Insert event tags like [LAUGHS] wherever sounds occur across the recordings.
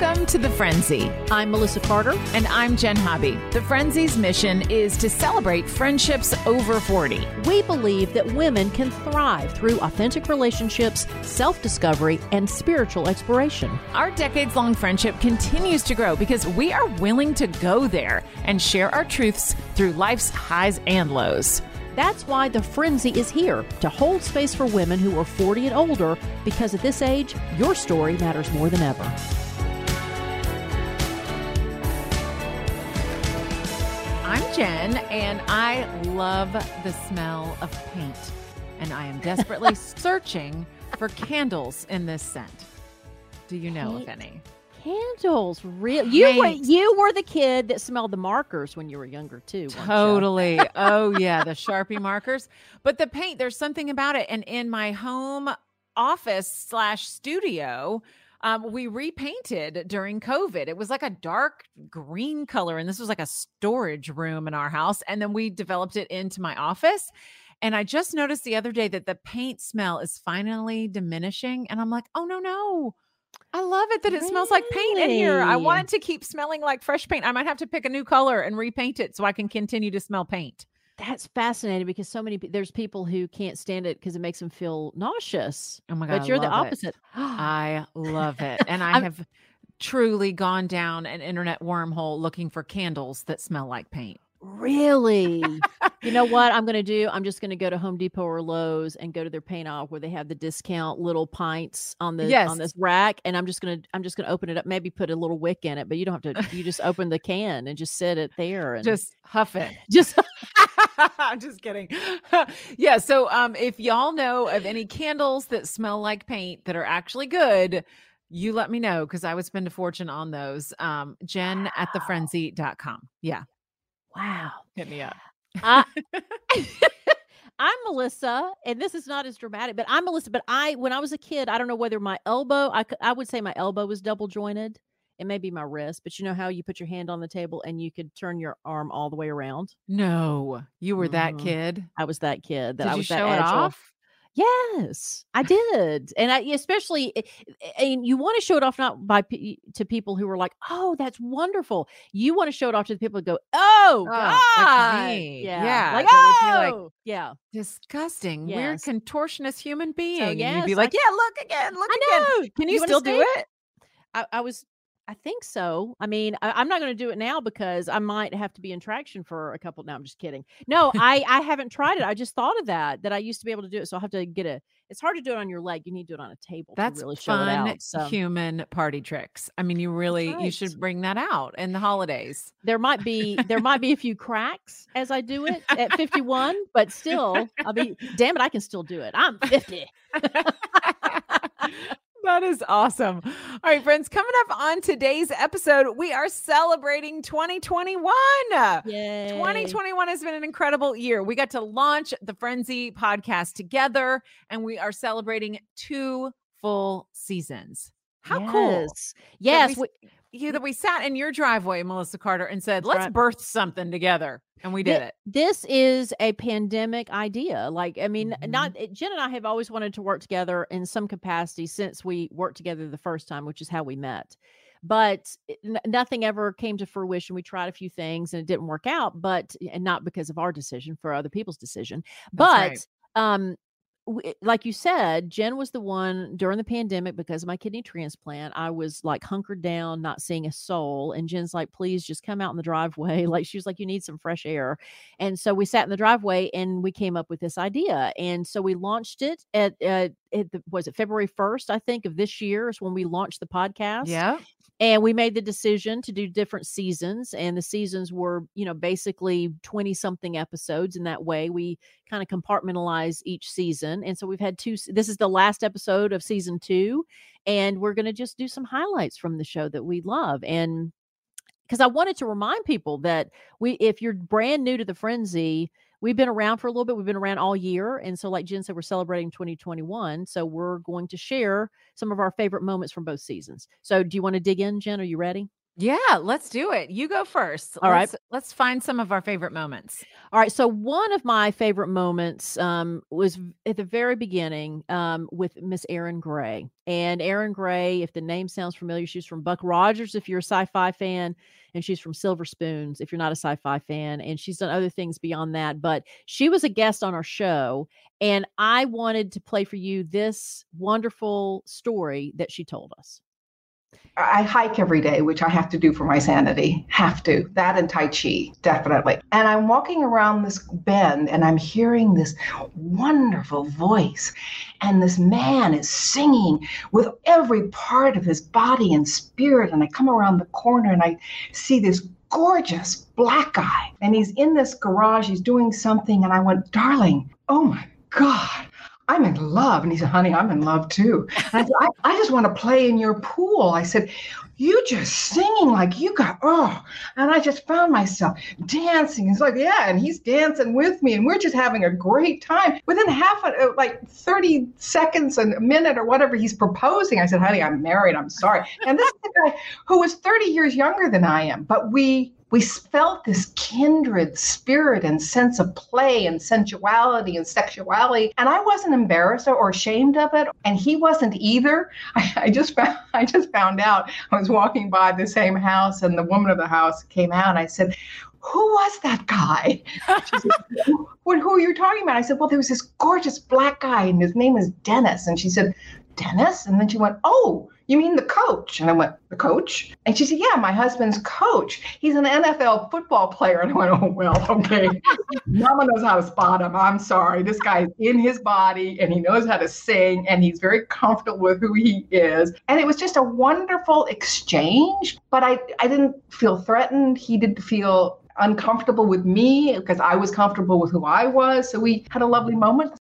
Welcome to The Frenzy. I'm Melissa Carter. And I'm Jenn Hobby. The Frenzy's mission is to celebrate friendships over 40. We believe that women can thrive through authentic relationships, self discovery, and spiritual exploration. Our decades long friendship continues to grow because we are willing to go there and share our truths through life's highs and lows. That's why the Frenzy is here to hold space for women who are 40 and older because at this age, your story matters more than ever. Jenn, and I love the smell of paint. And I am desperately [LAUGHS] searching for candles in this scent. Do you know if any? Candles, real. You were you were the kid that smelled the markers when you were younger too. Totally. [LAUGHS] oh yeah, the Sharpie markers. But the paint, there's something about it. And in my home office slash studio, um, we repainted during COVID. It was like a dark green color, and this was like a storage room in our house. And then we developed it into my office. And I just noticed the other day that the paint smell is finally diminishing. And I'm like, oh, no, no. I love it that it really? smells like paint in here. I want it to keep smelling like fresh paint. I might have to pick a new color and repaint it so I can continue to smell paint. That's fascinating because so many there's people who can't stand it because it makes them feel nauseous. Oh my god! But you're the opposite. I [GASPS] love it, and I have truly gone down an internet wormhole looking for candles that smell like paint. Really? you know what [LAUGHS] I'm going to do? I'm just going to go to Home Depot or Lowe's and go to their paint off where they have the discount little pints on the yes. on this rack, and I'm just going to I'm just going to open it up. Maybe put a little wick in it, but you don't have to. You just open the can and just sit it there and just huff it. [LAUGHS] Just. [LAUGHS] [LAUGHS] I'm just kidding. [LAUGHS] yeah. So, um, if y'all know of any candles that smell like paint that are actually good, you let me know because I would spend a fortune on those. Um, Jenn wow. at thefrenzy.com. Yeah. Wow. Hit me up. I, [LAUGHS] I'm Melissa, and this is not as dramatic, but I'm Melissa. But I, when I was a kid, I don't know whether my elbow, I, I would say my elbow was double jointed. It may be my wrist, but you know how you put your hand on the table and you could turn your arm all the way around? No, you were mm-hmm. that kid. I was that kid. That Did I was show that it off? Yes, I did, and I especially, eh, eh, and you want to show it off not by to people who are like, "Oh, that's wonderful." You want to show it off to the people who go, "Oh, oh God, yeah, yeah, like oh, like, yeah, disgusting, yes. weird, contortionist human being." So, yes, and you'd be like, "Yeah, look again, look I again." Know. Can you, you still do it? I, I was I think so. I mean, I, am not going to do it now because I might have to be in traction for a couple. No, I'm just kidding. No, I I haven't tried it. I just thought of that that I used to be able to do it. So I'll have to get a. It's hard to do it on your leg. You need to do it on a table. That's really fun. Out, so. Human party tricks. I mean, you really right. you should bring that out in the holidays. There might be there might be a few cracks as I do it at 51, but still, I'll be damn it. I can still do it. I'm 50. [LAUGHS] [LAUGHS] That is awesome. All right, friends, coming up on today's episode, we are celebrating 2021. Yay. 2021 has been an incredible year. We got to launch the Frenzy podcast together, and we are celebrating two full seasons. How yes. cool. Yes. We, you that we sat in your driveway, Melissa Carter, and said, let's right. birth something together. And we did it. This is a pandemic idea. Like, I mean, mm-hmm. not eh, Jenn and I have always wanted to work together in some capacity since we worked together the first time, which is how we met. But eh, n- nothing ever came to fruition. We tried a few things and it didn't work out, but and not because of our decision, for other people's decision. That's but right. um Eh, like you said, Jenn was the one during the pandemic because of my kidney transplant. I was like hunkered down, not seeing a soul. And Jenn's like, please just come out in the driveway. [LAUGHS] Like she was like, you need some fresh air. And so we sat in the driveway and we came up with this idea. And so we launched it at, at the, was it February 1st, I think, of this year is when we launched the podcast. Yeah and we made the decision to do different seasons and the seasons were you know basically 20 something episodes in that way we kind of compartmentalize each season and so we've had two this is the last episode of season two and we're going to just do some highlights from the show that we love and because i wanted to remind people that we if you're brand new to the frenzy we've been around for a little bit. We've been around all year. And so, like Jenn said, we're celebrating 2021. So, we're going to share some of our favorite moments from both seasons. So, do you want to dig in, Jenn? Are you ready? Yeah, let's do it. You go first. All right. let's, Let's find some of our favorite moments. All right. So one of my favorite moments um, was at the very beginning um, with Miss Erin Gray. And Erin Gray, if the name sounds familiar, she's from Buck Rogers if you're a sci-fi fan, and she's from Silver Spoons if you're not a sci-fi fan. And she's done other things beyond that. But she was a guest on our show, and I wanted to play for you this wonderful story that she told us. I hike every day, which I have to do for my sanity. Have to. That and Tai Chi, definitely. And I'm walking around this bend and I'm hearing this wonderful voice. And this man is singing with every part of his body and spirit. And I come around the corner and I see this gorgeous black guy. And he's in this garage, he's doing something. And I went, darling, oh my God. I'm in love. And he said, honey, I'm in love too. And I said, I, I just want to play in your pool. I said, you just singing like you got, oh. And I just found myself dancing. It's like, yeah. And he's dancing with me. And we're just having a great time. Within half, a, uh, like 30 seconds, and a minute or whatever, he's proposing. I said, honey, I'm married. I'm sorry. And this is a guy who was 30 years younger than I am. But we we felt this kindred spirit and sense of play and sensuality and sexuality and i wasn't embarrassed or ashamed of it and he wasn't either i, [LAUGHS] I just found i just found out i was walking by the same house and the woman of the house came out and i said who was that guy? [LAUGHS] She said, what, who are you talking about? I said, well, there was this gorgeous black guy and his name is Dennis. And she said, Dennis? And then she went, oh, you mean the coach? And I went, the coach? And she said, yeah, my husband's coach. He's an NFL football player. And I went, oh, well, okay. [LAUGHS] Mama knows how to spot him. I'm sorry. This guy's in his body and he knows how to sing and he's very comfortable with who he is. And it was just a wonderful exchange, but I, I didn't feel threatened. He didn't feel uncomfortable with me because I was comfortable with who I was. So we had a lovely moment.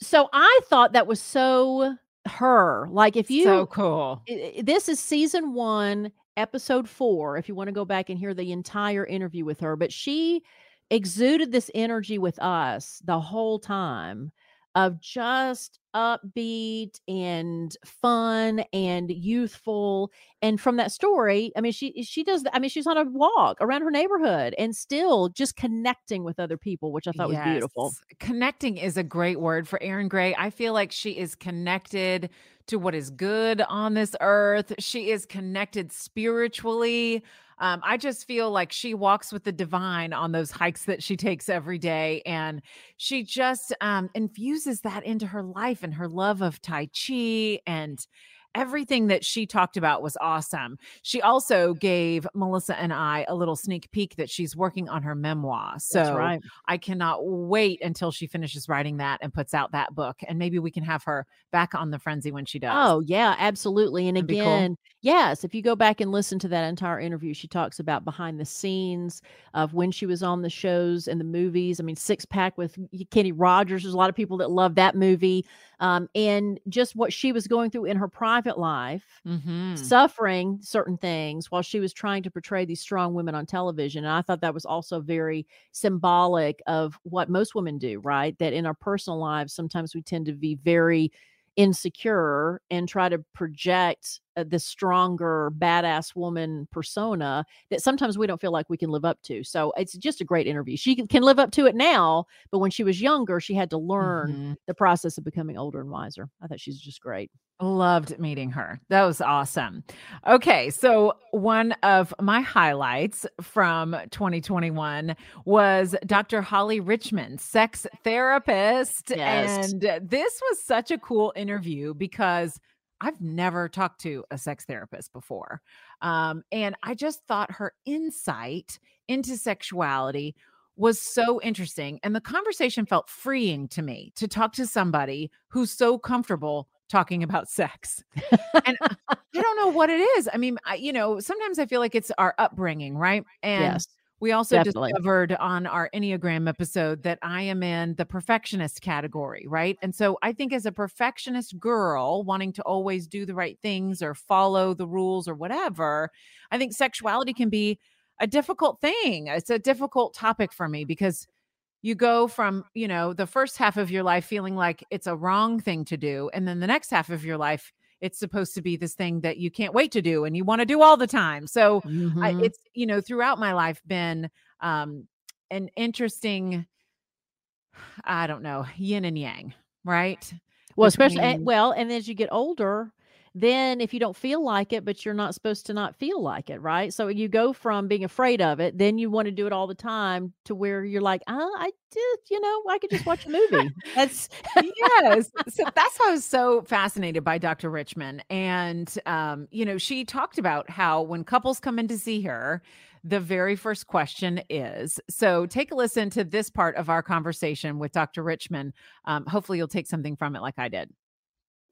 So I thought that was so her. Like if you so cool. this is season one, episode four, if you want to go back and hear the entire interview with her, but she exuded this energy with us the whole time of just upbeat and fun and youthful and from that story i mean she she does i mean she's on a walk around her neighborhood and still just connecting with other people which i thought was beautiful Connecting is a great word for Erin Gray. I feel like she is connected to what is good on this earth. She is connected spiritually. Um, I just feel like she walks with the divine on those hikes that she takes every day. And she just um, infuses that into her life and her love of Tai Chi and everything that she talked about was awesome. She also gave Melissa and I a little sneak peek that she's working on her memoir. So right I cannot wait until she finishes writing that and puts out that book. And maybe we can have her back on the frenzy when she does. Oh, yeah, absolutely. And That'd be cool. again, yes, if you go back and listen to that entire interview, she talks about behind the scenes of when she was on the shows and the movies. I mean, Six Pack with Kenny Rogers. There's a lot of people that love that movie. Um, and just what she was going through in her private life, Mhm. suffering certain things while she was trying to portray these strong women on television. And I thought that was also very symbolic of what most women do, right? That in our personal lives, sometimes we tend to be very insecure and try to project uh, this stronger badass woman persona that sometimes we don't feel like we can live up to so it's just a great interview she can- can live up to it now but when she was younger she had to learn Mhm. the process of becoming older and wiser i thought she's just great Loved meeting her. That was awesome. Okay, so one of my highlights from 2021 was Dr. Holly Richmond, sex therapist. Yes. And this was such a cool interview because I've never talked to a sex therapist before. Um, and I just thought her insight into sexuality was so interesting. And the conversation felt freeing to me to talk to somebody who's so comfortable talking about sex. and I don't know what it is. I mean, I, you know, sometimes I feel like it's our upbringing, right? And yes we also definitely. discovered on our Enneagram episode that I am in the perfectionist category, right? And so I think as a perfectionist girl wanting to always do the right things or follow the rules or whatever, I think sexuality can be a difficult thing. It's a difficult topic for me because you go from, you know, the first half of your life feeling like it's a wrong thing to do. And then the next half of your life, it's supposed to be this thing that you can't wait to do and you want to do all the time. So Mhm. I, it's you know throughout my life been um an interesting I don't know yin and yang, right? well, especially and- well, and as you get older, then if you don't feel like it, but you're not supposed to not feel like it, right? So you go from being afraid of it, then you want to do it all the time to where you're like, oh, I did, you know, I could just watch a movie. [LAUGHS] That's yes. So that's why I was so fascinated by Dr. Richmond. And, um, you know, she talked about how when couples come in to see her, the very first question is so take a listen to this part of our conversation with Dr. Richmond. Um, hopefully, you'll take something from it like I did.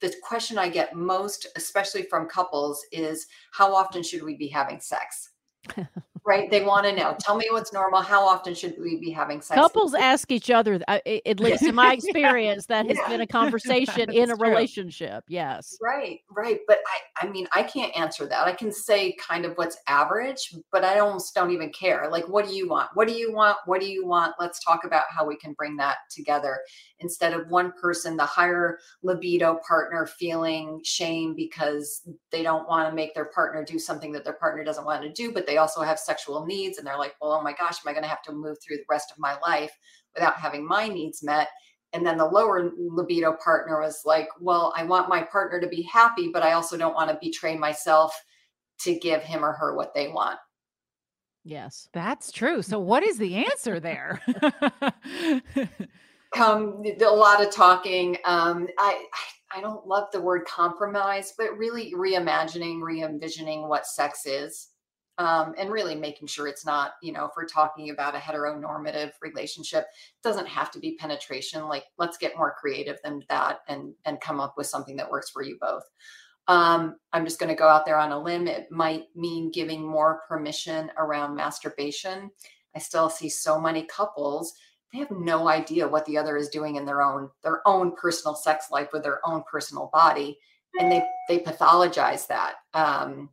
The question I get most, especially from couples, is how often should we be having sex? [LAUGHS] right? They want to know. Tell me what's normal. How often should we be having sex? couples ask each other, th- uh, at least in my experience, that has Yeah. been a conversation [LAUGHS] in a true. relationship. Yes. Right, right. But I, I mean, I can't answer that. I can say kind of what's average, but I almost don't even care. Like, what do you want? What do you want? What do you want? Let's talk about how we can bring that together instead of one person, the higher libido partner, feeling shame because they don't want to make their partner do something that their partner doesn't want to do, but they also have sexual needs. And they're like, well, oh my gosh, am I going to have to move through the rest of my life without having my needs met? And then the lower libido partner was like, well, I want my partner to be happy, but I also don't want to betray myself to give him or her what they want. Yes. That's true. So, what is the answer there? [LAUGHS] Um, a lot of talking. Um, I, I I don't love the word compromise, but really reimagining, re-envisioning what sex is. Um, and really making sure it's not, you know, if we're talking about a heteronormative relationship, it doesn't have to be penetration. Like, let's get more creative than that and and come up with something that works for you both. Um, I'm just going to go out there on a limb. It might mean giving more permission around masturbation. I still see so many couples they have no idea what the other is doing in their own their own personal sex life with their own personal body, and they they pathologize that. Um,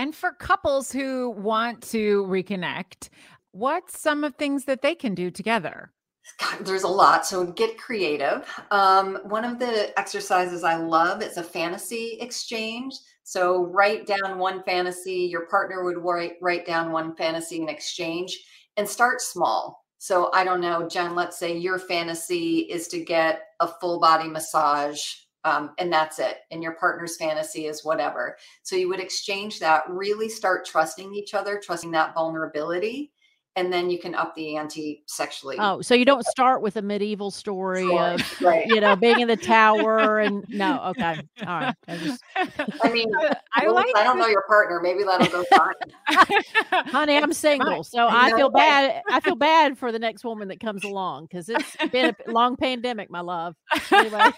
and for couples who want to reconnect, what's some of things that they can do together? God, there's a lot. So get creative. Um, one of the exercises I love is a fantasy exchange. So write down one fantasy. Your partner would write write down one fantasy in exchange, and start small. So I don't know, Jenn. Let's say your fantasy is to get a full body massage, um, and that's it. And your partner's fantasy is whatever. So you would exchange that. Really start trusting each other, trusting that vulnerability, and then you can up the ante sexually. Oh, so you don't start with a medieval story Sure, of, right. you know, being in the tower and no, [LAUGHS] okay. All right. I just, I mean, [LAUGHS] I well, like I don't know your partner. Maybe that'll go fine. [LAUGHS] honey, I'm single. So I I know, feel right? bad. I feel bad for the next woman that comes along because it's been a long pandemic, my love. Anyway.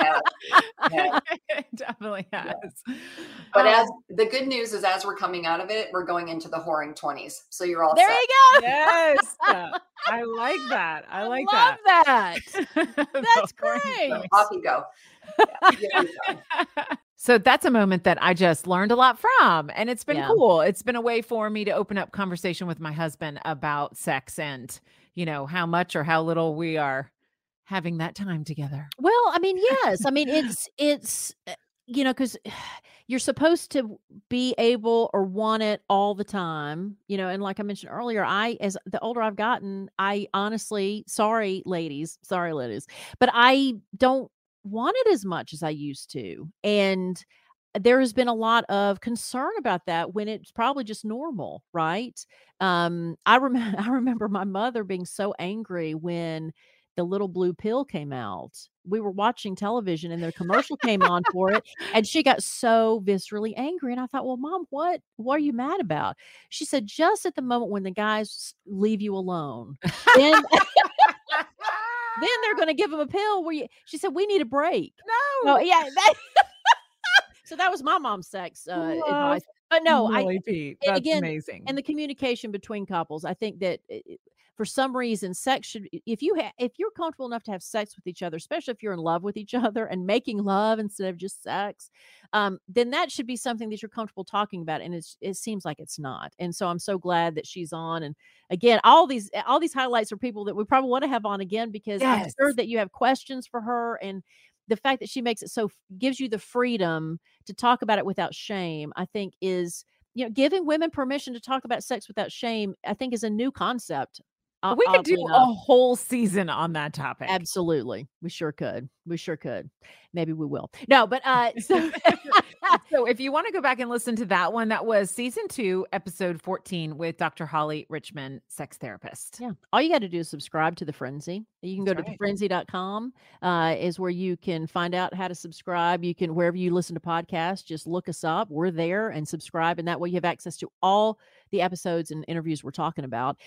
Yeah. Yeah. It definitely has. But Um, as the good news is, as we're coming out of it, we're going into the whoring twenties. So you're all There set. you go. Yes, I like [LAUGHS] that. I like that. I love that. that. [LAUGHS] That's great. bunny. Off you go. Yeah, go. [LAUGHS] so that's a moment that I just learned a lot from. And it's been Yeah. cool. It's been a way for me to open up conversation with my husband about sex and, you know, how much or how little we are having that time together. Well, I mean, yes. I mean, it's it's uh, you know because [SIGHS] you're supposed to be able or want it all the time, you know. And like I mentioned earlier, I as the older I've gotten, I honestly, sorry, ladies, sorry, ladies, but I don't want it as much as I used to, and there has been a lot of concern about that when it's probably just normal, right? Um, I remember [LAUGHS] I remember my mother being so angry when the little blue pill came out. We were watching television and the commercial came on for it and she got so viscerally angry and I thought, "Well, mom, what what are you mad about?" She said, "Just at the moment when the guys leave you alone." Then [LAUGHS] then they're going to give them a pill where you She said, "We need a break." no. Oh, yeah. That, [LAUGHS] so that was my mom's sex uh, Love advice. But no, I Really, Pete. That's again, amazing. and the communication between couples i think that i- i- for some reason sex should if you ha- if you're comfortable enough to have sex with each other especially if you're in love with each [LAUGHS] other and making love instead of just sex um, then that should be something that you're comfortable talking about and it's, it seems like it's not and so i'm so glad that she's on and again all these all these highlights are people that we probably want to have on again because i'm sure that you have questions for her and the fact that she makes it so gives you the freedom to talk about it without shame, I think is you know giving women permission to talk about sex without shame. I think is a new concept. We could do a whole season on that topic. Absolutely. We sure could. We sure could. Maybe we will. No, but uh so [LAUGHS] [LAUGHS] so if you want to go back and listen to that one, that was season two, episode 14 with Dr. Holly Richmond, sex therapist. Yeah. All you got to do is subscribe to the frenzy. You can That's go right. to thefrenzy.com uh, is where you can find out how to subscribe. You can wherever you listen to podcasts, just look us up. We're there and subscribe. And that way you have access to all the episodes and interviews we're talking about.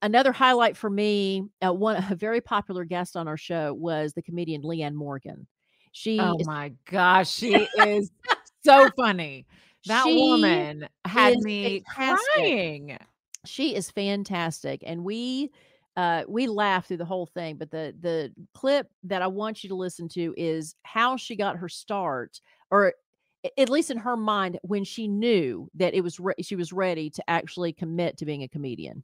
Another highlight for me, uh, one a very popular guest on our show was the comedian Leanne Morgan. She Oh is my gosh, she is [LAUGHS] so funny. That She woman had me fantastic. crying. she is fantastic and we uh we laughed through the whole thing but the the clip that i want you to listen to is how she got her start or at least in her mind when she knew that it was re- she was ready to actually commit to being a comedian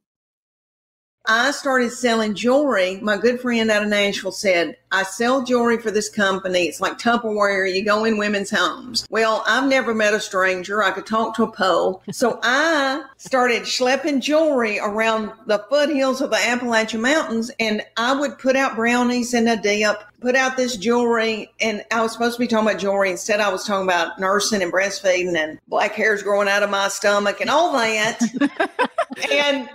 I started selling jewelry. My good friend out of Nashville said, I sell jewelry for this company. It's like Tupperware. You go in women's homes. Well, I've never met a stranger. I could talk to a pole. So I started schlepping jewelry around the foothills of the Appalachian Mountains and I would put out brownies and a dip, put out this jewelry. And I was supposed to be talking about jewelry. Instead, I was talking about nursing and breastfeeding and black hairs growing out of my stomach and all that. [LAUGHS] and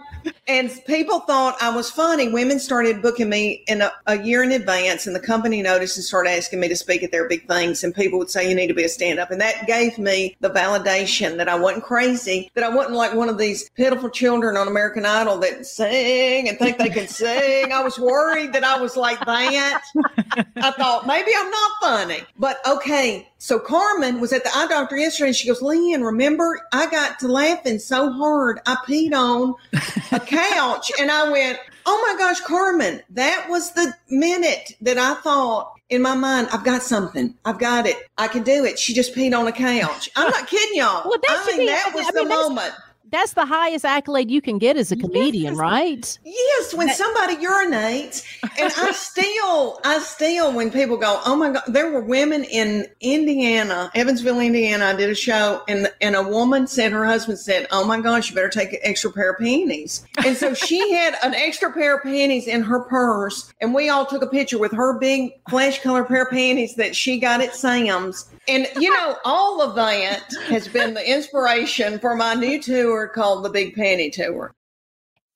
and people thought I was funny. Women started booking me in a, a year in advance, and the company noticed and started asking me to speak at their big things. And people would say, "You need to be a stand-up," and that gave me the validation that I wasn't crazy, that I wasn't like one of these pitiful children on American Idol that sing and think they can sing. I was worried that I was like that. I thought maybe I'm not funny, but okay. So Carmen was at the eye doctor yesterday, and she goes, "Lynn, remember I got to laughing so hard I peed on." a couch and I went, Oh my gosh, Carmen, that was the minute that I thought in my mind, I've got something. I've got it. I can do it. She just peed on a couch. I'm not kidding y'all. Well, that I mean, be- that I was mean, the moment. That's the highest accolade you can get as a comedian Yes. right Yes, when somebody urinates, and I [LAUGHS] still, I still, when people go, oh my god, there were women in Indiana, Evansville, Indiana. I did a show, and and a woman said her husband said, oh my gosh, you better take an extra pair of panties, and so she [LAUGHS] had an extra pair of panties in her purse, and we all took a picture with her big flesh color pair of panties that she got at Sam's. And you know, all of that has been the inspiration for my new tour called the Big Panty Tour.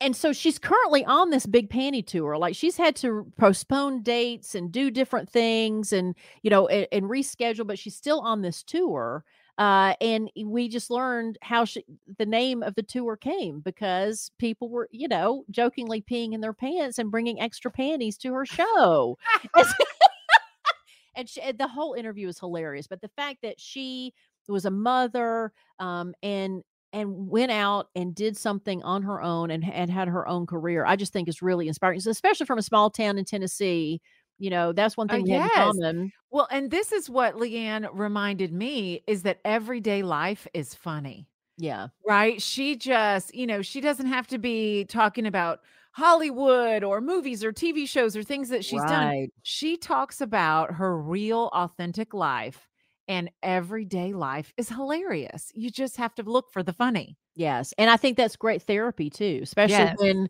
and so she's currently on this big panty tour like she's had to postpone dates and do different things and you know and, and reschedule but she's still on this tour uh, and we just learned how she, the name of the tour came because people were, you know, jokingly peeing in their pants and bringing extra panties to her show. [LAUGHS] and she, the whole interview is hilarious. But the fact that she was a mother um, and and went out and did something on her own and, and had her own career, I just think is really inspiring, especially from a small town in Tennessee. You know, that's one Uh, thing we have in common. Well, and this is what Leanne reminded me is that everyday life is funny. Yeah. right? She just, you know, she doesn't have to be talking about Hollywood or movies or TV shows or things that she's done. She talks about her real, authentic life, and everyday life is hilarious. You just have to look for the funny. Yes, and I think that's great therapy too, especially Yes. when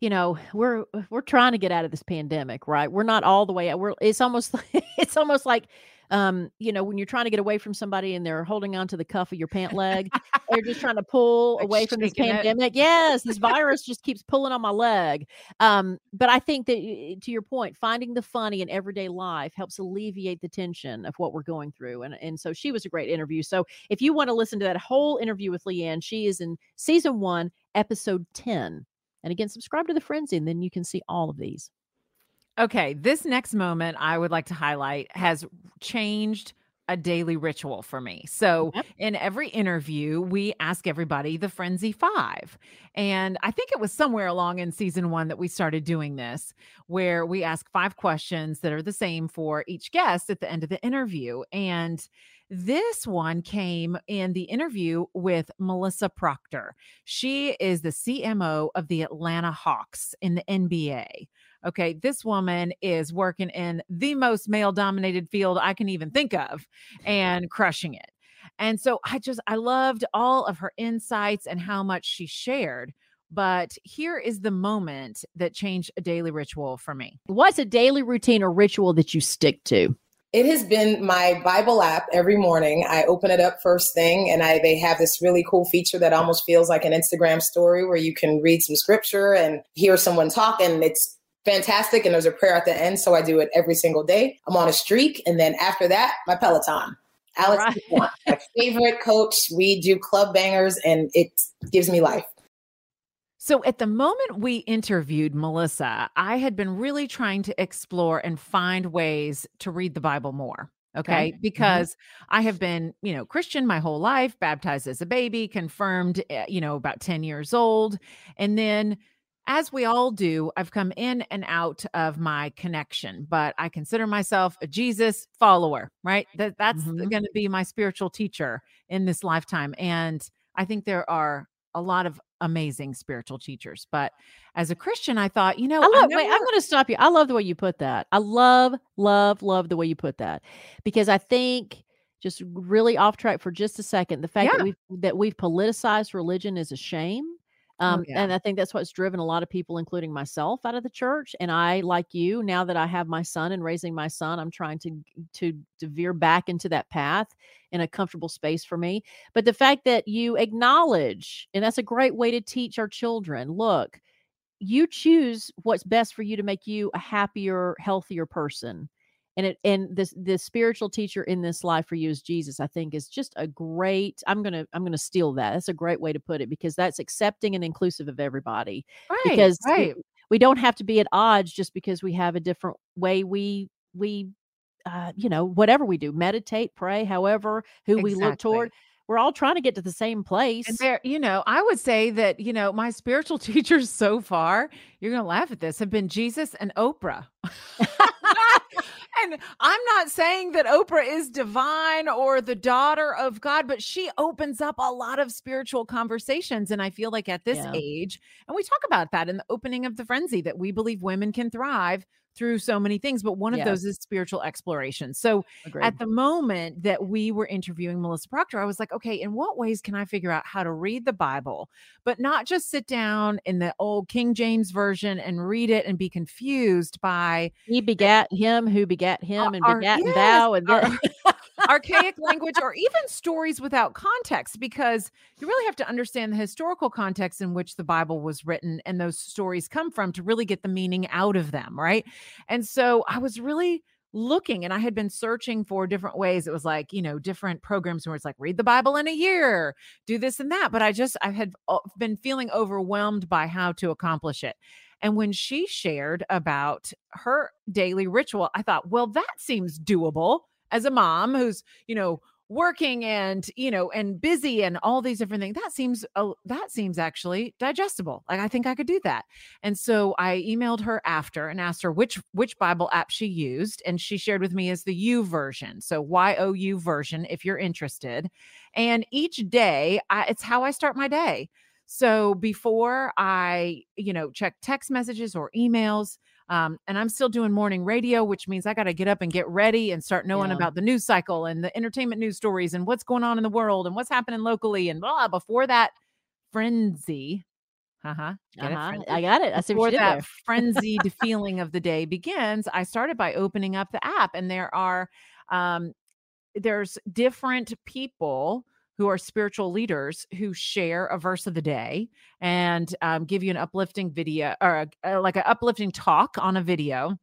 you know we're we're trying to get out of this pandemic, right? We're not all the way out. We're it's almost [LAUGHS] it's almost like um you know when you're trying to get away from somebody and they're holding on to the cuff of your pant leg [LAUGHS] they're just trying to pull Like away from this shaking it. pandemic. Yes this virus just keeps pulling on my leg. Um but i think that to your point finding the funny in everyday life helps alleviate the tension of what we're going through and and so she was a great interview. So if you want to listen to that whole interview with leanne she is in season one episode 10 and again subscribe to the frenzy and then you can see all of these Okay, this next moment I would like to highlight has changed a daily ritual for me. So, Yep. in every interview, we ask everybody the Frenzy Five. And I think it was somewhere along in season one that we started doing this, where we ask five questions that are the same for each guest at the end of the interview. And this one came in the interview with Melissa Proctor. She is the CMO of the Atlanta Hawks in the NBA. Okay, this woman is working in the most male dominated field I can even think of and crushing it. And so I just, I loved all of her insights and how much she shared. But here is the moment that changed a daily ritual for me. What's a daily routine or ritual that you stick to? It has been my Bible app every morning. I open it up first thing and I they have this really cool feature that almost feels like an Instagram story where you can read some scripture and hear someone talk and it's fantastic and there's a prayer at the end so I do it every single day. I'm on a streak and then after that my Peloton. Alex right. my [LAUGHS] favorite coach. We do club bangers and it gives me life. So, at the moment we interviewed Melissa, I had been really trying to explore and find ways to read the Bible more. Okay. okay. Mm-hmm. Because mm-hmm. I have been, you know, Christian my whole life, baptized as a baby, confirmed, eh, you know, about 10 years old. And then, as we all do, I've come in and out of my connection, but I consider myself a Jesus follower, right? That that's mm-hmm. going to be my spiritual teacher in this lifetime. And I think there are a lot of amazing spiritual teachers. But as a Christian, I thought, you know, I love, never... wait, I'm going to stop you. I love the way you put that. I love, love, love the way you put that because I think just really off track for just a second, the fact yeah. that we've, that we've politicized religion is a shame. Oh, um, oh, yeah. And I think that's what's driven a lot of people, including myself, out of the church. And I, like you, now that I have my son and raising my son, I'm trying to to to veer back into that path in a comfortable space for me. But the fact that you acknowledge, and that's a great way to teach our children. Look, you choose what's best for you to make you a happier, healthier person and it and this the spiritual teacher in this life for you is jesus i think is just a great i'm gonna i'm gonna steal that that's a great way to put it because that's accepting and inclusive of everybody right because right. We, we don't have to be at odds just because we have a different way we we uh, you know whatever we do meditate pray however who exactly. we look toward we're all trying to get to the same place. And there, you know, I would say that, you know, my spiritual [LAUGHS] teachers so far, you're going to laugh at this, have been Jesus and Oprah. [LAUGHS] and I'm not saying that Oprah is divine or the daughter of God, but she opens up a lot of spiritual conversations. And I feel like at this yeah. age, and we talk about that in the opening of the frenzy, that we believe women can thrive through so many things, but one of yes. those is spiritual exploration. So Agreed. at the moment that we were interviewing Melissa Proctor, I was like, okay, in what ways can I figure out how to read the Bible, but not just sit down in the old King James version and read it and be confused by he begat him who begat him and our, begat yes, and thou and then [LAUGHS] archaic language or even stories without context because you really have to understand the historical context in which the bible was written and those stories come from to really get the meaning out of them right and so i was really looking and I had been searching for different ways. It was like, you know, different programs where it's like read the Bible in a year, do this and that. But I just, I had uh, been feeling overwhelmed by how to accomplish it. And when she shared about her daily ritual, I thought, well, that seems doable as a mom who's, you know, working and you know and busy and all these different things that seems uh, that seems actually digestible like i think i could do that. And so i emailed her after and asked her which which bible app she used and she shared with me is the u YouVersion so y-o-u version if you're interested. And each day I, it's how i start my day. So before i you know check text messages or emails um, and I'm still doing morning radio, which means I got to get up and get ready and start knowing yeah. about the news cycle and the entertainment news stories and what's going on in the world and what's happening locally and blah. Before that frenzy, uh-huh, uh-huh. I got it. I see Before that frenzied [LAUGHS] feeling of the day begins, I started by opening up the app, and there are um, there's different people who are spiritual leaders who share a verse of the day and um, give you an uplifting video or a, like an uplifting talk on a video.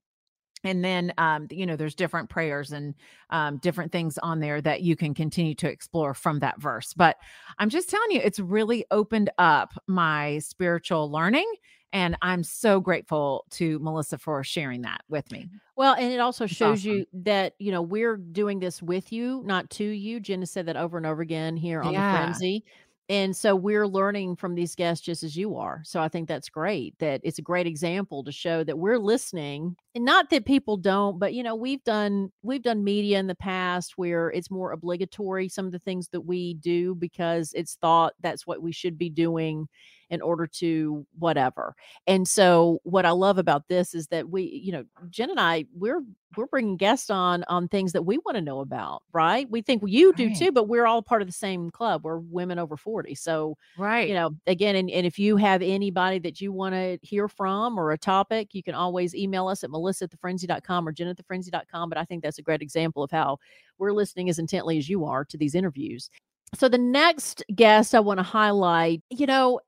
And then um, you know there's different prayers and um, different things on there that you can continue to explore from that verse. But i'm just telling you it's really opened up my spiritual learning and I'm so grateful to Melissa for sharing that with me. Mm-hmm. Well, and it also it's shows awesome. you that, you know, we're doing this with you, not to you. Jenna said that over and over again here on yeah. the frenzy. And so we're learning from these guests just as you are. So I think that's great that it's a great example to show that we're listening. And not that people don't, but you know, we've done we've done media in the past where it's more obligatory some of the things that we do because it's thought that's what we should be doing in order to whatever. And so what I love about this is that we, you know, Jenn and I, we're we're bringing guests on on things that we want to know about, right? We think you do Right. too, but we're all part of the same club. We're women over 40. So, Right. you know, again, and, and if you have anybody that you want to hear from or a topic, you can always email us at melissa at thefrenzy.com or jenn at thefrenzy.com. But I think that's a great example of how we're listening as intently as you are to these interviews. So the next guest I want to highlight, you know,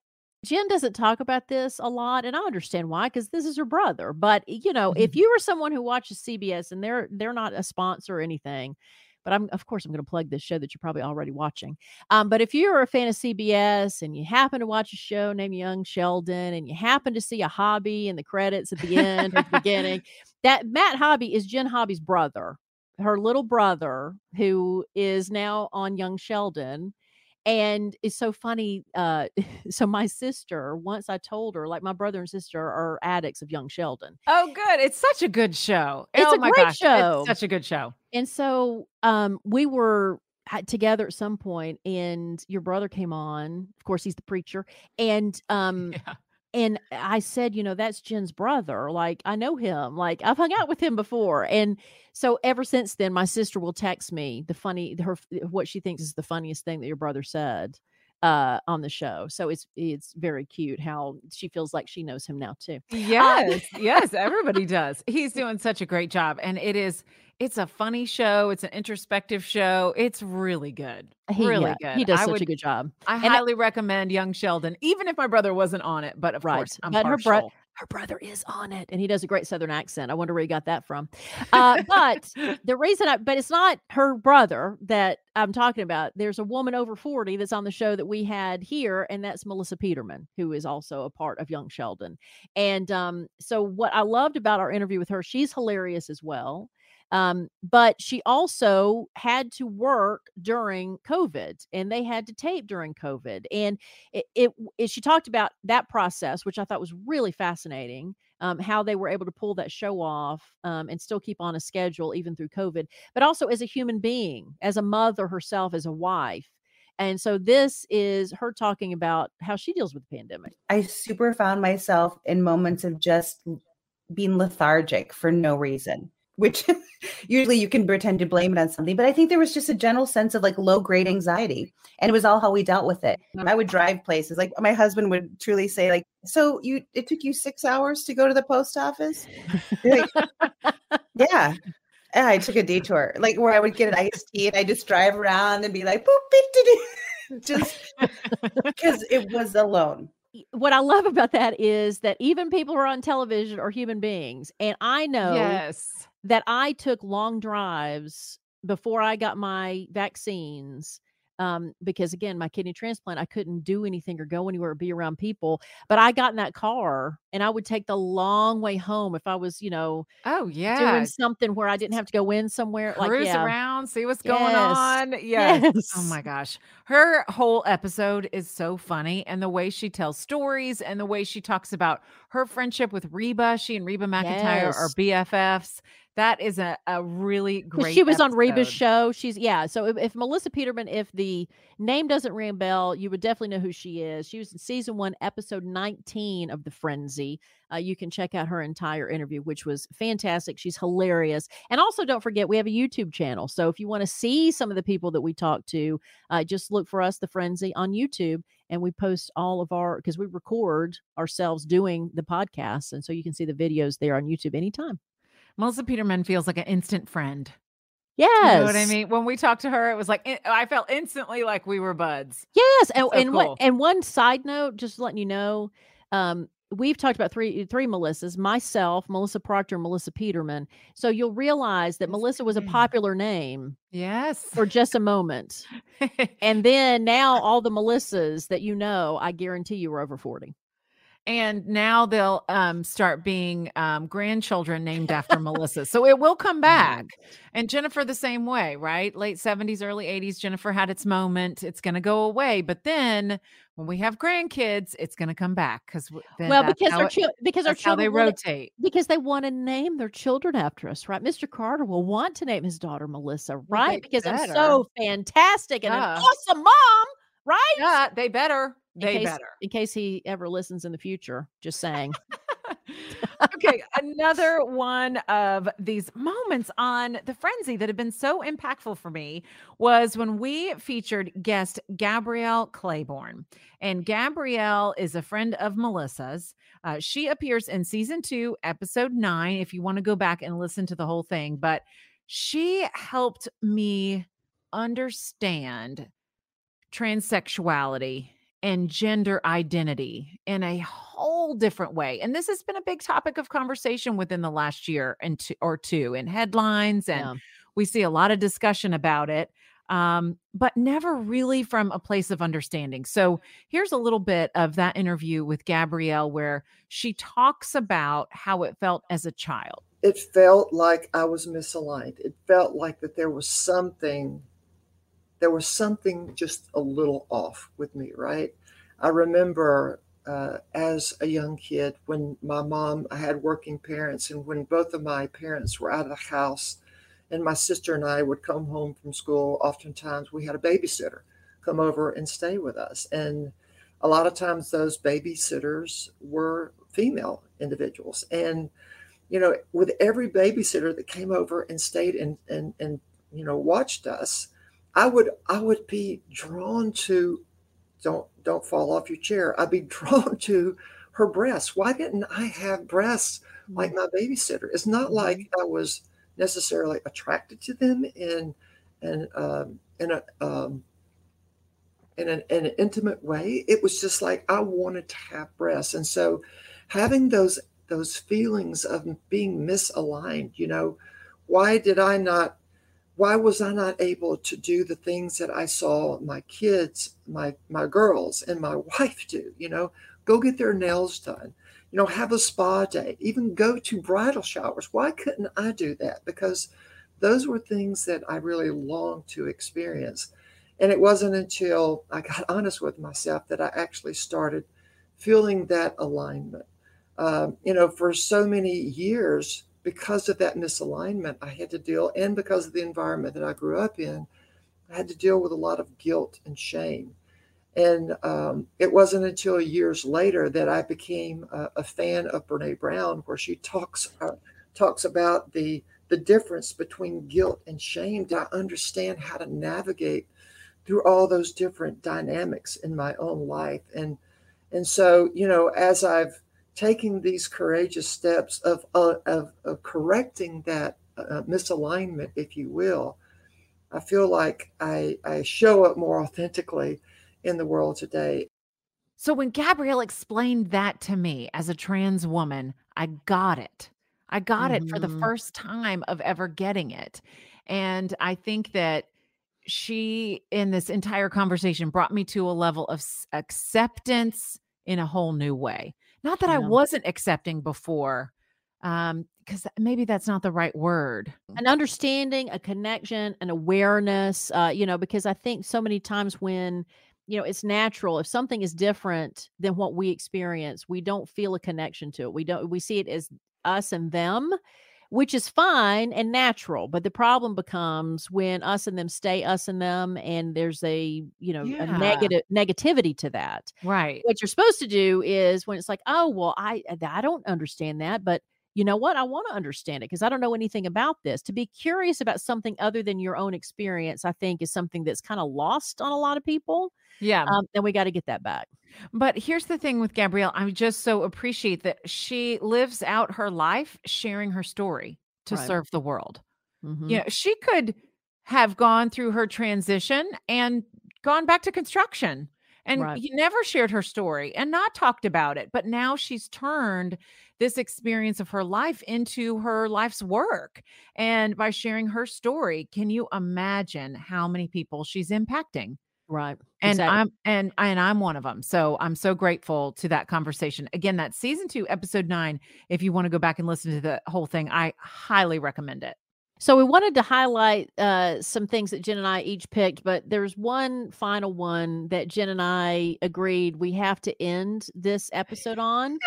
Jenn doesn't talk about this a lot, and I understand why, because this is her brother. But you know, if you are someone who watches CBS and they're they're not a sponsor or anything, but I'm of course I'm going to plug this show that you're probably already watching. Um, but if you're a fan of CBS and you happen to watch a show named Young Sheldon and you happen to see a hobby in the credits at the end or the beginning, that Matt Hobby is Jenn Hobby's brother, her little brother, who is now on Young Sheldon. And it's so funny. Uh, [LAUGHS] so my sister, once I told her, like my brother and sister are addicts of Young Sheldon. Oh, good. It's such a good show. It's oh a my great gosh. show. It's such a good show. And so um, we were together at some point, and your brother came on. Of course, he's the preacher, and [LAUGHS] um, Yeah. And I said, you know, that's Jenn's brother. Like I know him. Like I've hung out with him before, and so ever since then, my sister will text me the funny her what she thinks is the funniest thing that your brother said uh on the show so it's it's very cute how she feels like she knows him now too Yes, yes, everybody does. He's [LAUGHS] doing such a great job, and it is. It's a funny show. It's an introspective show. It's really good. he, really yeah, good. he does I such would, a good job I and I- highly recommend Young Sheldon, even if my brother wasn't on it. But of Right, course, I'm but her bro- partial. Her brother is on it and he does a great southern accent i wonder where he got that from. Uh, but the reason i but it's not her brother that i'm talking about there's a woman over 40 that's on the show that we had here and that's melissa peterman who is also a part of young sheldon. And um, so what i loved about our interview with her she's hilarious as well um, but she also had to work during covid and they had to tape during covid and it, it, it she talked about that process which i thought was really fascinating um, how they were able to pull that show off um, and still keep on a schedule even through covid but also as a human being as a mother herself as a wife and so this is her talking about how she deals with the pandemic. I super found myself in moments of just being lethargic for no reason, which [LAUGHS] usually you can pretend to blame it on something. But I think there was just a general sense of like low grade anxiety. And it was all how we dealt with it. I would mm-hmm. drive places. Like my husband would truly say, like, so you it took you six hours to go to the post office? Like, [LAUGHS] yeah. And I took a detour, like where I would get an iced tea and I just drive around and be like, boop, beep, dee, dee," [LAUGHS] just because it was alone. what I love about that is that even people who are on television are human beings. And I know yes. That I took long drives before I got my vaccines. Um, because again, my kidney transplant, I couldn't do anything or go anywhere or be around people. But I got in that car and I would take the long way home if I was, you know, Oh yeah. doing something where I didn't have to go in somewhere. Like, Cruise yeah. around, see what's going on. [LAUGHS] Yes. Oh my gosh. Her whole episode is so funny. And the way she tells stories and the way she talks about her friendship with Reba. She and Reba McEntire are BFFs. That is a, a really great she was on Reba's show. She's yeah. So if, if Melissa Peterman, if the name doesn't ring a bell, you would definitely know who she is. She was in season one, episode 19 of The Frenzy. Uh, you can check out her entire interview, which was fantastic. She's hilarious. And also, don't forget, we have a YouTube channel. So if you want to see some of the people that we talk to, uh, just look for us, The Frenzy, on YouTube. And we post all of our, because we record ourselves doing the podcast. And so you can see the videos there on YouTube anytime. Melissa Peterman feels like an instant friend. Yes. You know what I mean? When we talked to her, it was like I felt instantly like we were buds. Yes, and, so and cool. what and one side note, just letting you know, um, we've talked about three three Melissas, myself, Melissa Proctor, Melissa Peterman. So you'll realize that That's Melissa was a popular name Yes. for just a moment. [LAUGHS] And then now all the Melissas that you know, I guarantee you are over 40. And now they'll um, start being um, grandchildren named after Melissa. So it will come [LAUGHS] back. And Jennifer, the same way, right? Late 70s, early 80s, Jennifer had its moment. It's going to go away. But then when we have grandkids, it's going to come back because Well, because our chil- because our how they children wanna- rotate. because they want to name their children after us, right? Mr. Carter will want to name his daughter Melissa, right? because I'm so fantastic and Yeah. an awesome mom, right? Yeah, they better. They case, better. in case he ever listens in the future. Just saying. [LAUGHS] okay, another one of these moments on the frenzy that have been so impactful for me was when we featured guest Gabrielle Claiborne. And Gabrielle is a friend of Melissa's. Uh, she appears in season two, episode nine, if you want to go back and listen to the whole thing. But she helped me understand transsexuality and gender identity in a whole different way. And this has been a big topic of conversation within the last year and two, or two in headlines and Yeah. we see a lot of discussion about it. Um, but never really from a place of understanding. So here's a little bit of that interview with Gabrielle where she talks about how it felt as a child. it felt like I was misaligned. It felt like that there was something, there was something just a little off with me, right? I remember uh, as a young kid when my mom, I had working parents, and when both of my parents were out of the house, and my sister and I would come home from school, oftentimes we had a babysitter come over and stay with us. And a lot of times those babysitters were female individuals. And you know, with every babysitter that came over and stayed and and and you know watched us, I would I would be drawn to don't don't fall off your chair. I'd be [LAUGHS] drawn to her breasts. Why didn't I have breasts like my babysitter? It's not like I was necessarily attracted to them in in um, in a um, in an, in an intimate way. It was just like I wanted to have breasts, and so having those those feelings of being misaligned. You know, why did I not? Why was I not able to do the things that I saw my kids, my my girls, and my [LAUGHS] wife do? You know, go get their nails done. You know, have a spa day, even go to bridal showers. Why couldn't I do that? Because those were things that I really longed to experience. And it wasn't until I got [LAUGHS] honest with myself that I actually started feeling that alignment. Um, you know, for so many years, because of that misalignment, I had to deal, and because of the environment that I grew up in, I had to deal with a lot of guilt and shame. And um, it wasn't until years later that I became a, a fan of Brene Brown, where she talks uh, talks about the the difference between guilt and shame. To understand how to navigate through all those different dynamics in my own life, and and so you know, as I've taking these courageous steps of, uh, of, of correcting that uh, misalignment, if you will, I feel like I, I show up more authentically in the world today. So when Gabrielle explained that to me as a trans woman, I got it. I got it for the Mhm. first time of ever getting it. And I think that she, in this entire conversation, brought me to a level of acceptance in a whole new way. Not that I wasn't accepting before, um, because maybe that's not the right word. an understanding, a connection, an awareness, uh, you know, because I think so many times when, you know, it's natural, if something is different than what we experience, we don't feel a connection to it. We don't, we see it as us and them, which is fine and natural. But the problem becomes when us and them stay us and them, and there's a, you know, Yeah. a negative negativity to that Right. what you're supposed to do is when it's like, oh, well, I I don't understand that, but you know what? I want to understand it because I don't know anything about this. To be curious about something other than your own experience, I think, is something that's kind of lost on a lot of people. Yeah. Um, and we got to get that back. But here's the thing with Gabrielle. I just so appreciate that she lives out her life sharing her story to Right. serve the world. Mhm. You know, she could have gone through her transition and gone back to construction and Right. he never shared her story and not talked about it. But now she's turned this experience of her life into her life's work. And by sharing her story, can you imagine how many people she's impacting? Right. and Exactly. i'm and and i'm one of them so i'm so grateful to that conversation again that's season two episode nine if you want to go back and listen to the whole thing i highly recommend it So we wanted to highlight uh, some things that Jenn and I each picked, but there's one final one that Jenn and I agreed we have to end this episode on,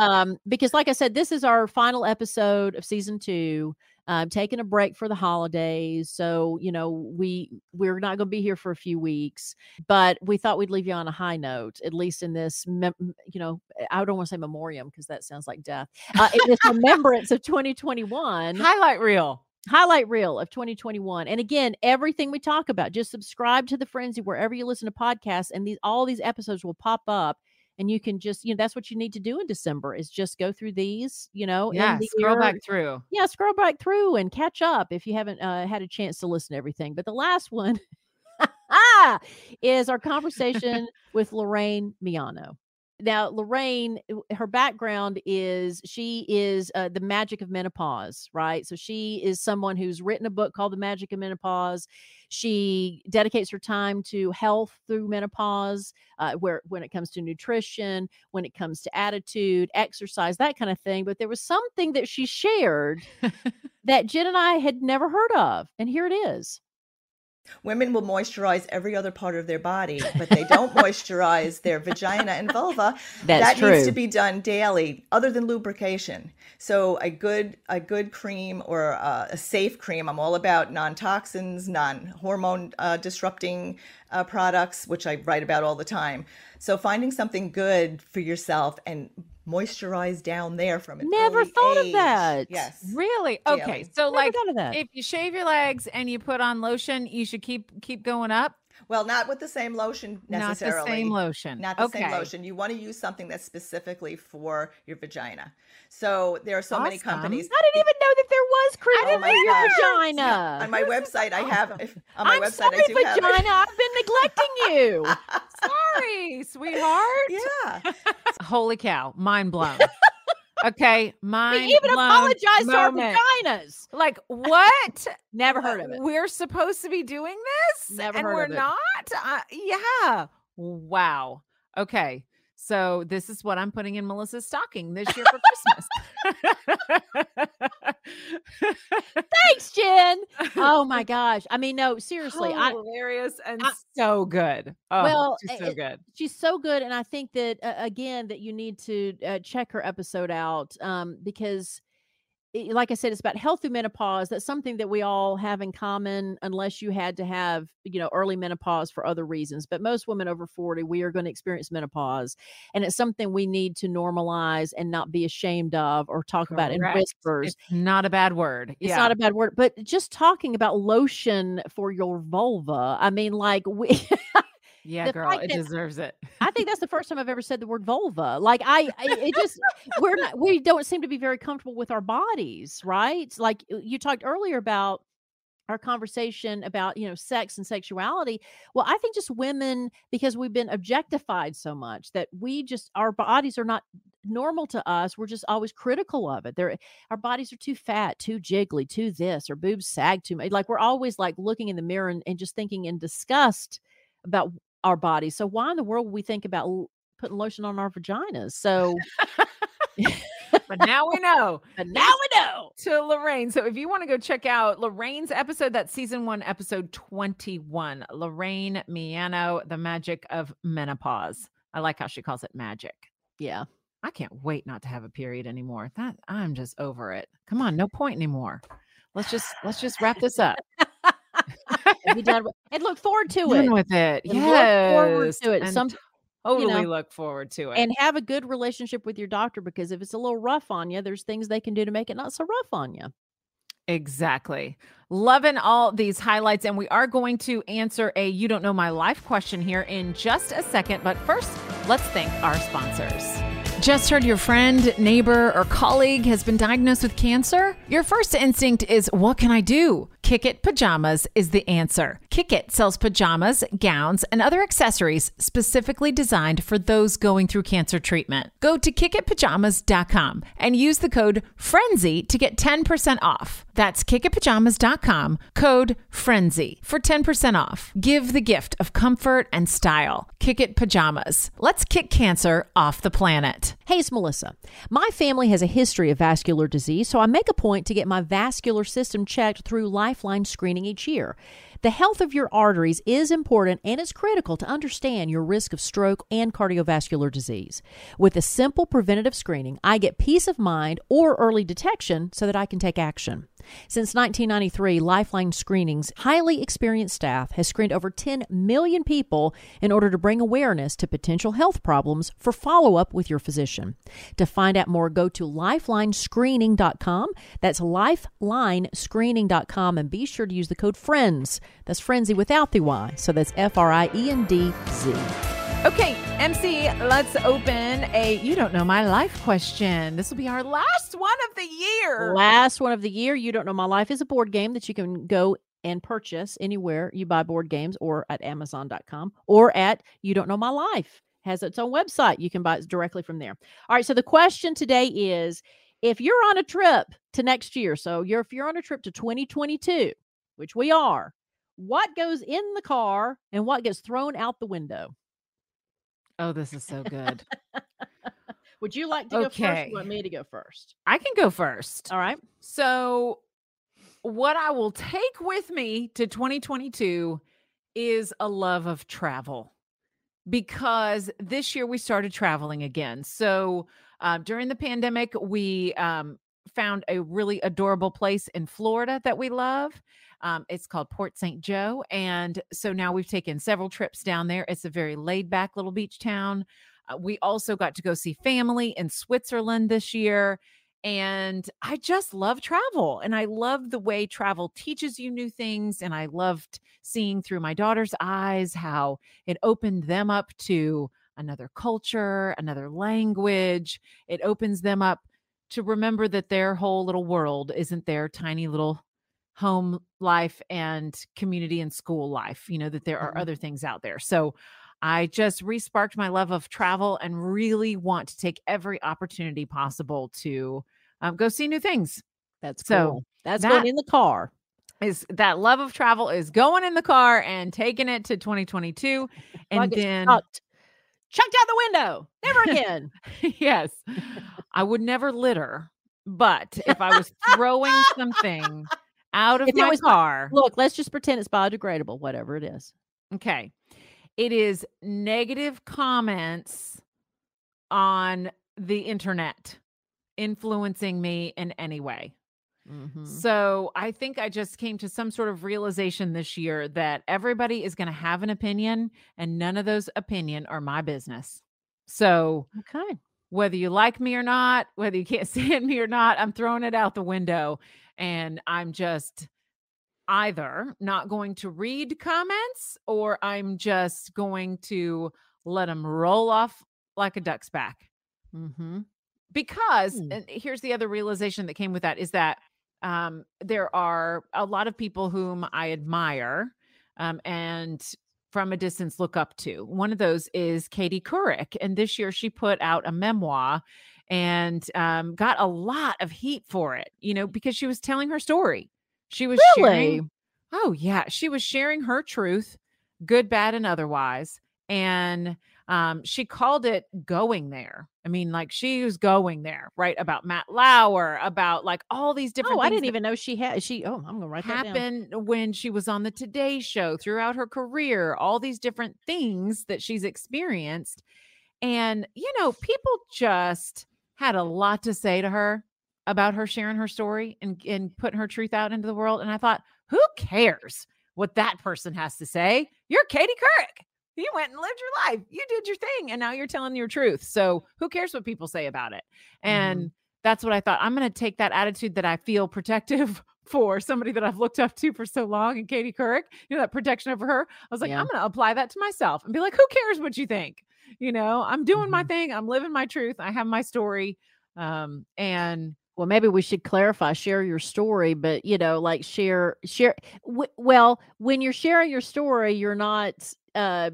um, because, like I said, this is our final episode of season two. I'm taking a break for the holidays, so you know we we're not going to be here for a few weeks, but we thought we'd leave you on a high note, at least in this, mem- you know, I don't want to say memoriam because that sounds like death. Uh, in this [LAUGHS] remembrance of 2021 Highlight reel. Highlight reel of 2021 and again everything we talk about just subscribe to the frenzy wherever you listen to podcasts and these all these episodes will pop up and you can just you know that's what you need to do in december is just go through these you know Yeah, scroll year. back through. yeah scroll back through and catch up if you haven't uh, had a chance to listen to everything but the last one [LAUGHS] is our conversation with lorraine miano now lorraine her background is she is uh, the magic of menopause right? So she is someone who's written a book called the magic of menopause. She dedicates her time to health through menopause uh, where when it comes to nutrition when it comes to attitude exercise that kind of thing but there was something that she shared [LAUGHS] that jenn and i had never heard of and here it is Women will moisturize every other part of their body, but they don't [LAUGHS] moisturize their vagina and vulva. [LAUGHS] That's that true. needs to be done daily, other than lubrication. So a good a good cream or uh, a safe cream. I'm all about non toxins, non hormone uh, disrupting uh, products, which I write about all the time. So finding something good for yourself and moisturize down there from an Never early thought of that. Yes. Really? Daily. Okay. So Never like of that. if you shave your legs and you put on lotion, you should keep keep going up. Well, not with the same lotion necessarily. Not the same lotion. Not the okay. same lotion. You want to use something that's specifically for your vagina. So there are so many companies. i didn't even know that there was cream Oh for my your gosh. vagina On my website, I have if- on my I'm website sorry, I do have vagina. it. I've been neglecting [LAUGHS] you. Sorry, sweetheart. Yeah. [LAUGHS] Holy cow. Mind blown. [LAUGHS] Okay. Mind we even apologized apologize to our vaginas. Like what? [LAUGHS] Never heard of it. We're supposed to be doing this, Never and heard we're of it. not. Uh, yeah. Wow. Okay. So this is what I'm putting in Melissa's stocking this year for Christmas. [LAUGHS] Thanks, Jenn. Oh my [LAUGHS] gosh. I mean, no, seriously. I, hilarious and I- so good. Oh, Well, just so it- good. she's so good and i think that uh, again that you need to uh, check her episode out um, because like i said it's about health through menopause that's something that we all have in common unless you had to have you know early menopause for other reasons but most women over 40 we are going to experience menopause and it's something we need to normalize and not be ashamed of or talk about in whispers It's not a bad word. it's yeah. not a bad word, but just talking about lotion for your vulva. I mean, like we [LAUGHS] yeah, the girl, it that- deserves it. I think that's the first time I've ever said the word vulva. Like I, it just we're not we don't seem to be very comfortable with our bodies, right? Like you talked earlier about our conversation about you know sex and sexuality well i think just women because we've been objectified so much that we just our bodies are not normal to us we're just always critical of it they're our bodies are too fat too jiggly too this or boobs sag too much like we're always like looking in the mirror and, and just thinking in disgust about our bodies so why in the world would we think about l- putting lotion on our vaginas so [LAUGHS] But now we know. [LAUGHS] but now we know to Lorraine. So if you want to go check out Lorraine's episode, that's season one, episode 21. Lorraine Miano, The Magic of Menopause. I like how she calls it magic. yeah I can't wait not to have a period anymore. That I'm just over it. Come on, no point anymore. Let's just let's just wrap this up. And be done with, and look forward to it with it. and look forward to it and some totally know, look forward to it. and have a good relationship with your doctor because if it's a little rough on you, there's things they can do to make it not so rough on you. Exactly. Loving all these highlights. And we are going to answer a you don't know my life question here in just a second. But first, let's thank our sponsors. Just heard your friend, neighbor, or colleague has been diagnosed with cancer? Your first instinct is, what can I do? Kick It Pajamas is the answer. Kick It sells pajamas, gowns, and other accessories specifically designed for those going through cancer treatment. Go to kickitpajamas.com and use the code FRENZY to get 10% off. That's kickitpajamas.com, code FRENZY for 10% off. Give the gift of comfort and style. Kick It Pajamas. Let's kick cancer off the planet. Hey, it's Melissa. My family has a history of vascular disease, so I make a point to get my vascular system checked through Lifeline screening each year. The health of your arteries is important and it's critical to understand your risk of stroke and cardiovascular disease. With a simple preventative screening, I get peace of mind or early detection so that I can take action. Since 1993, Lifeline Screening's highly experienced staff has screened over 10 million people in order to bring awareness to potential health problems for follow up with your physician. To find out more, go to lifelinescreening.com. That's lifelinescreening.com and be sure to use the code FRIENDS. That's frenzy without the Y. So that's F R I E N D Z. Okay, MC, let's open a You Don't Know My Life question. This will be our last one of the year. Last one of the year. You Don't Know My Life is a board game that you can go and purchase anywhere you buy board games or at amazon.com or at You Don't Know My Life. Has its own website. You can buy it directly from there. All right. So the question today is if you're on a trip to next year, so you're if you're on a trip to 2022, which we are, what goes in the car and what gets thrown out the window? Oh, this is so good. [LAUGHS] Would you like to go first? Okay. want me to go first? I can go first. All right. So, what I will take with me to 2022 is a love of travel because this year we started traveling again. So, uh, during the pandemic, we um, found a really adorable place in Florida that we love. Um, it's called Port St. Joe. And so now we've taken several trips down there. It's a very laid back little beach town. Uh, we also got to go see family in Switzerland this year. And I just love travel. And I love the way travel teaches you new things. And I loved seeing through my daughter's eyes how it opened them up to another culture, another language. It opens them up to remember that their whole little world isn't their tiny little home life and community and school life, you know, that there are Mhm. other things out there. So I just resparked my love of travel and really want to take every opportunity possible to um, go see new things. That's So, cool. That's that- going in the car. Is that love of travel is going in the car and taking it to 2022. [LAUGHS] And then, chucked, chucked out the window. Never again. [LAUGHS] yes, I would never litter, but if I was [LAUGHS] throwing something out of If it my car, Look, let's just pretend it's biodegradable, whatever it is. Okay. It is negative comments on the internet influencing me in any way. Mhm. So I think I just came to some sort of realization this year that everybody is going to have an opinion and none of those opinion are my business. So Okay. whether you like me or not, whether you can't [LAUGHS] stand me or not, I'm throwing it out the window and I'm just either not going to read comments or I'm just going to let them roll off like a duck's back. Mm-hmm. Because and here's the other realization that came with that is that um, there are a lot of people whom I admire um, and from a distance look up to. One of those is Katie Couric. And this year she put out a memoir and um, got a lot of heat for it, you know, because she was telling her story. She was Really? sharing. Oh, yeah. She was sharing her truth, good, bad, and otherwise. And um, she called it going there. I mean, like she was going there, right? About Matt Lauer, about like all these different Oh, I didn't even know she had. She. Oh, I'm gonna write that down. happened when she was on the Today Show throughout her career, all these different things that she's experienced. And, you know, people just had a lot to say to her about her sharing her story and, and putting her truth out into the world. And I thought, who cares what that person has to say? You're Katie Couric. You went and lived your life. You did your thing. And now you're telling your truth. So who cares what people say about it? Mm-hmm. And that's what I thought. I'm going to take that attitude that I feel protective [LAUGHS] for somebody that I've looked up to for so long and Katie Couric, you know, that protection over her. I was like, Yeah. I'm going to apply that to myself and be like, who cares what you think? You know, I'm doing my thing. I'm living my truth. I have my story. Um, and Well, maybe we should clarify. Share your story, but you know, like share share. W- well, when you're sharing your story, you're not uh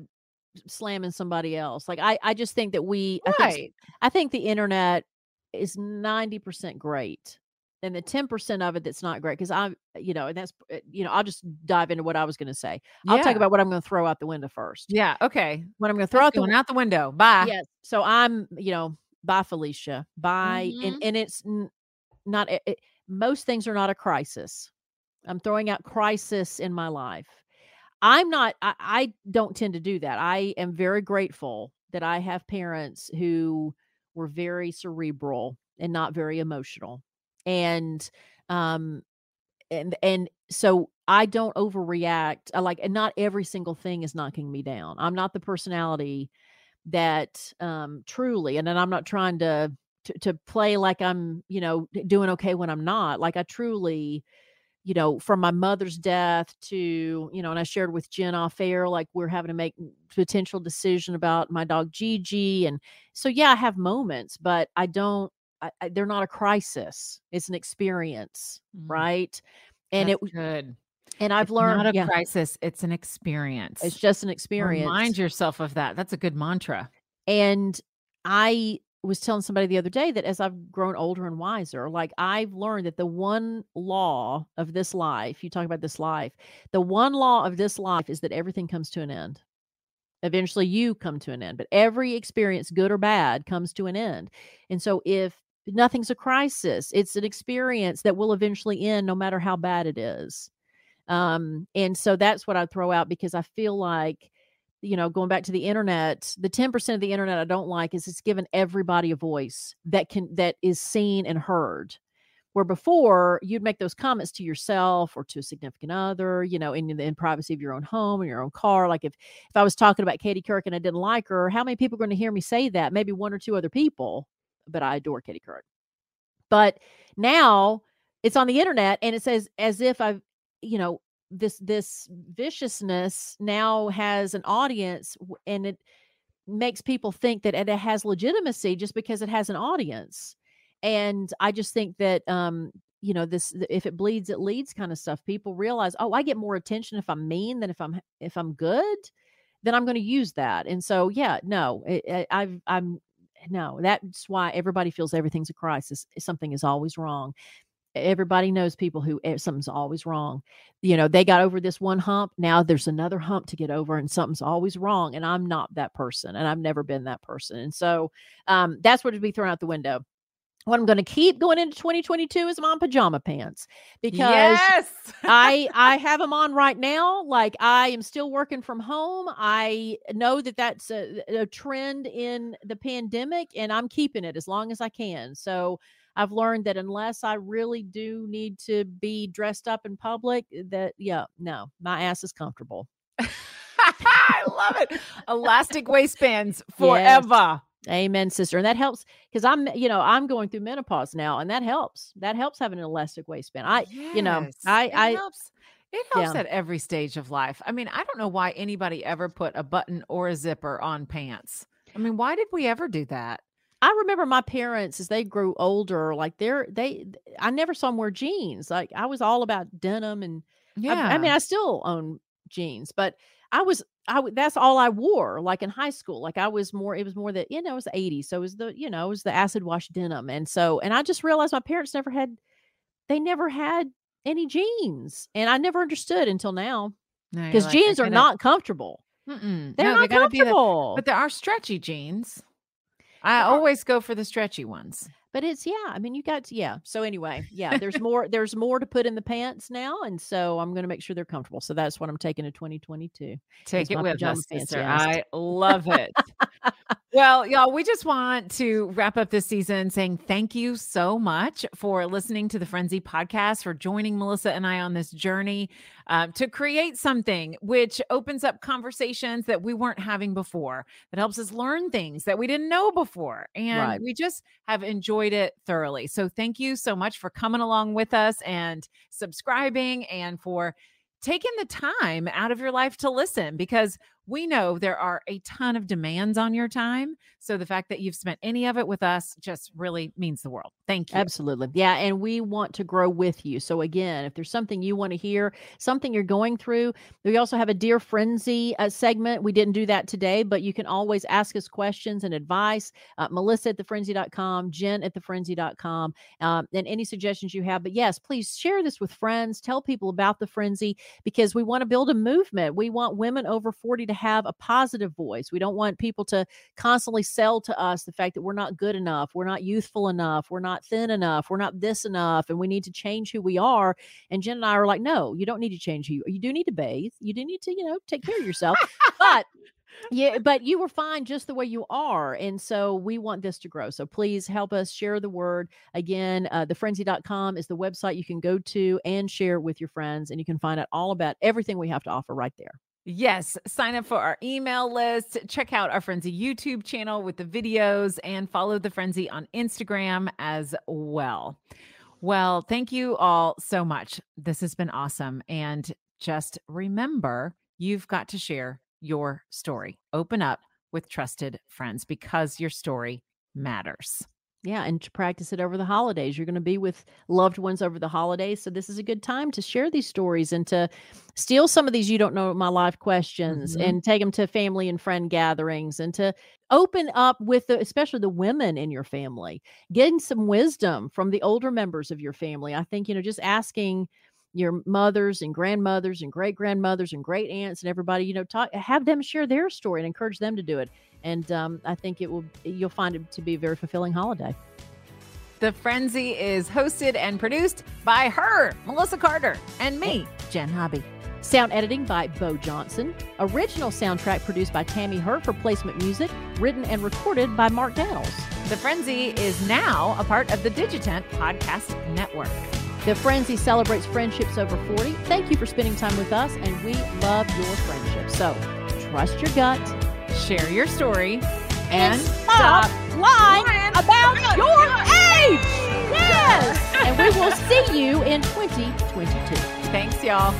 slamming somebody else. Like I, I just think that we. I think right. I think the internet is 90% great. And the 10% of it that's not great, because I, you know, and that's, uh, you know, I'll just dive into what I was going to say. I'll talk about what I'm going to throw out the window first. Yeah. Okay. What I'm going to throw That's out the out the window. Bye. Yes. So I'm, you know, bye felicia bye Mhm. and and it's n- not it, it- most things are not a crisis i'm throwing out crisis in my life i'm not I, I don't tend to do that i am very grateful that i have parents who were very cerebral and not very emotional and um and and so i don't overreact I like and not every single thing is knocking me down. I'm not the personality that um truly and then i'm not trying to to, to play like i'm you know doing okay when i'm not. Like i truly you know from my mother's death to you know and i shared with jenn off air like we're having to make potential decision about my dog gigi and so yeah i have moments but i don't I, I, they're not a crisis it's an experience Mm, right and that's it good. and i've It's learned not a yeah, crisis. It's an experience. it's just an experience Remind yourself of that. That's a good mantra. And I was telling somebody the other day that as I've grown older and wiser, like I've learned that the one law of this life, you talk about this life, the one law of this life is that everything comes to an end. Eventually you come to an end, but every experience, good or bad, comes to an end. And so if nothing's a crisis, it's an experience that will eventually end no matter how bad it is. Um, and so that's what I throw out because I feel like you know, going back to the internet, the 10% of the internet I don't like is it's given everybody a voice that can that is seen and heard. Where before you'd make those comments to yourself or to a significant other, you know, in the in privacy of your own home or your own car. Like if if I was talking about Katie Couric and I didn't like her, how many people are going to hear me say that? Maybe one or two other people, but I adore Katie Couric. But now it's on the internet and it says as if I've, you know, this this viciousness now has an audience and it makes people think that it has legitimacy just because it has an audience. And i just think that um you know this if it bleeds it leads kind of stuff. People realize oh i get more attention if i'm mean than if i'm if i'm good then i'm going to use that. And so yeah no i've i'm no that's why everybody feels everything's a crisis something is always wrong everybody knows people who eh, something's always wrong. You know, they got over this one hump. Now there's another hump to get over, and something's always wrong. And I'm not that person, and I've never been that person. And so um, that's what to be thrown out the window. What I'm going to keep going into 2022 is my pajama pants because yes. [LAUGHS] I I have them on right now. Like I am still working from home. I know that that's a, a trend in the pandemic, and I'm keeping it as long as I can. So I've learned that unless I really do need to be dressed up in public, eh, that yeah, no, my ass is comfortable. [LAUGHS] I love it. Elastic [LAUGHS] waistbands forever. Amen, sister. And that helps because I'm, you know, I'm going through menopause now, and that helps. That helps having an elastic waistband. I, you know, I, it I, helps. It helps Yeah. at every stage of life. I mean, I don't know why anybody ever put a button or a zipper on pants. I mean, why did we ever do that? I remember my parents as they grew older, like they're they I never saw them wear jeans. Like I was all about denim and I- I, mean I still own jeans, but I was I that's all I wore like in high school. Like I was more it was more that you know it was the 80s. So it was the you know it was the acid wash denim. And so and I just realized my parents never had they never had any jeans. And I never understood until now No, because like, jeans are not comfortable. Mm-mm. They're No, not they be the- comfortable. but there are stretchy jeans. I always go for the stretchy ones. But it's yeah i mean you got to, yeah so anyway yeah there's more there's more to put in the pants now and so i'm going to make sure they're comfortable so that's what i'm taking to 2022 Take it with us, sister. I love it. [LAUGHS] well, y'all, we just want to wrap up this season saying thank you so much for listening to the Frenzy podcast, for joining Melissa and I on this journey um, to create something which opens up conversations that we weren't having before, that helps us learn things that we didn't know before. And Right. we just have enjoyed it thoroughly. So thank you so much for coming along with us and subscribing and for taking the time out of your life to listen because we know there are a ton of demands on your time. So the fact that you've spent any of it with us just really means the world. Thank you. Absolutely. Yeah. And we want to grow with you. So, again, if there's something you want to hear, something you're going through, we also have a Dear Frenzy uh, segment. We didn't do that today, but you can always ask us questions and advice. Uh, Melissa at thefrenzy.com, Jenn at thefrenzy.com, um, and any suggestions you have. But yes, please share this with friends. Tell people about the frenzy because we want to build a movement. We want women over 40 to have a positive voice. We don't want people to constantly sell to us the fact that we're not good enough, we're not youthful enough, we're not thin enough, we're not this enough, and we need to change who we are. And Jenn and I are like, no, you don't need to change who you. You do need to bathe. You do need to, you know, take care of yourself. but yeah, but you were fine just the way you are. And so we want this to grow. So please help us share the word. Again, uh, thefrenzy.com is the website you can go to and share with your friends. And you can find out all about everything we have to offer right there. Yes, sign up for our email list. Check out our Frenzy YouTube channel with the videos and follow the Frenzy on Instagram as well. Well, thank you all so much. This has been awesome. And just remember, you've got to share your story. Open up with trusted friends because your story matters. Yeah, and to practice it over the holidays. You're going to be with loved ones over the holidays. So, this is a good time to share these stories and to steal some of these you don't know my life questions mm-hmm. and take them to family and friend gatherings and to open up with the, especially the women in your family, getting some wisdom from the older members of your family. I think, you know, just asking your mothers and grandmothers and great grandmothers and great aunts and everybody, you know, talk, have them share their story and encourage them to do it. And um, I think it will, you'll find it to be a very fulfilling holiday. The Frenzy is hosted and produced by her, Melissa Carter, and me, Jenn Hobby. Sound editing by Bo Johnson. Original soundtrack produced by Tammy Hurt for placement music, written and recorded by Mark Daniels. The Frenzy is now a part of the Digitent Podcast Network. The Frenzy celebrates friendships over 40. Thank you for spending time with us, and we love your friendship. So trust your gut, share your story, and, and stop, lying, lying about, about your age. Yes! and we will see you in 2022. Thanks, y'all.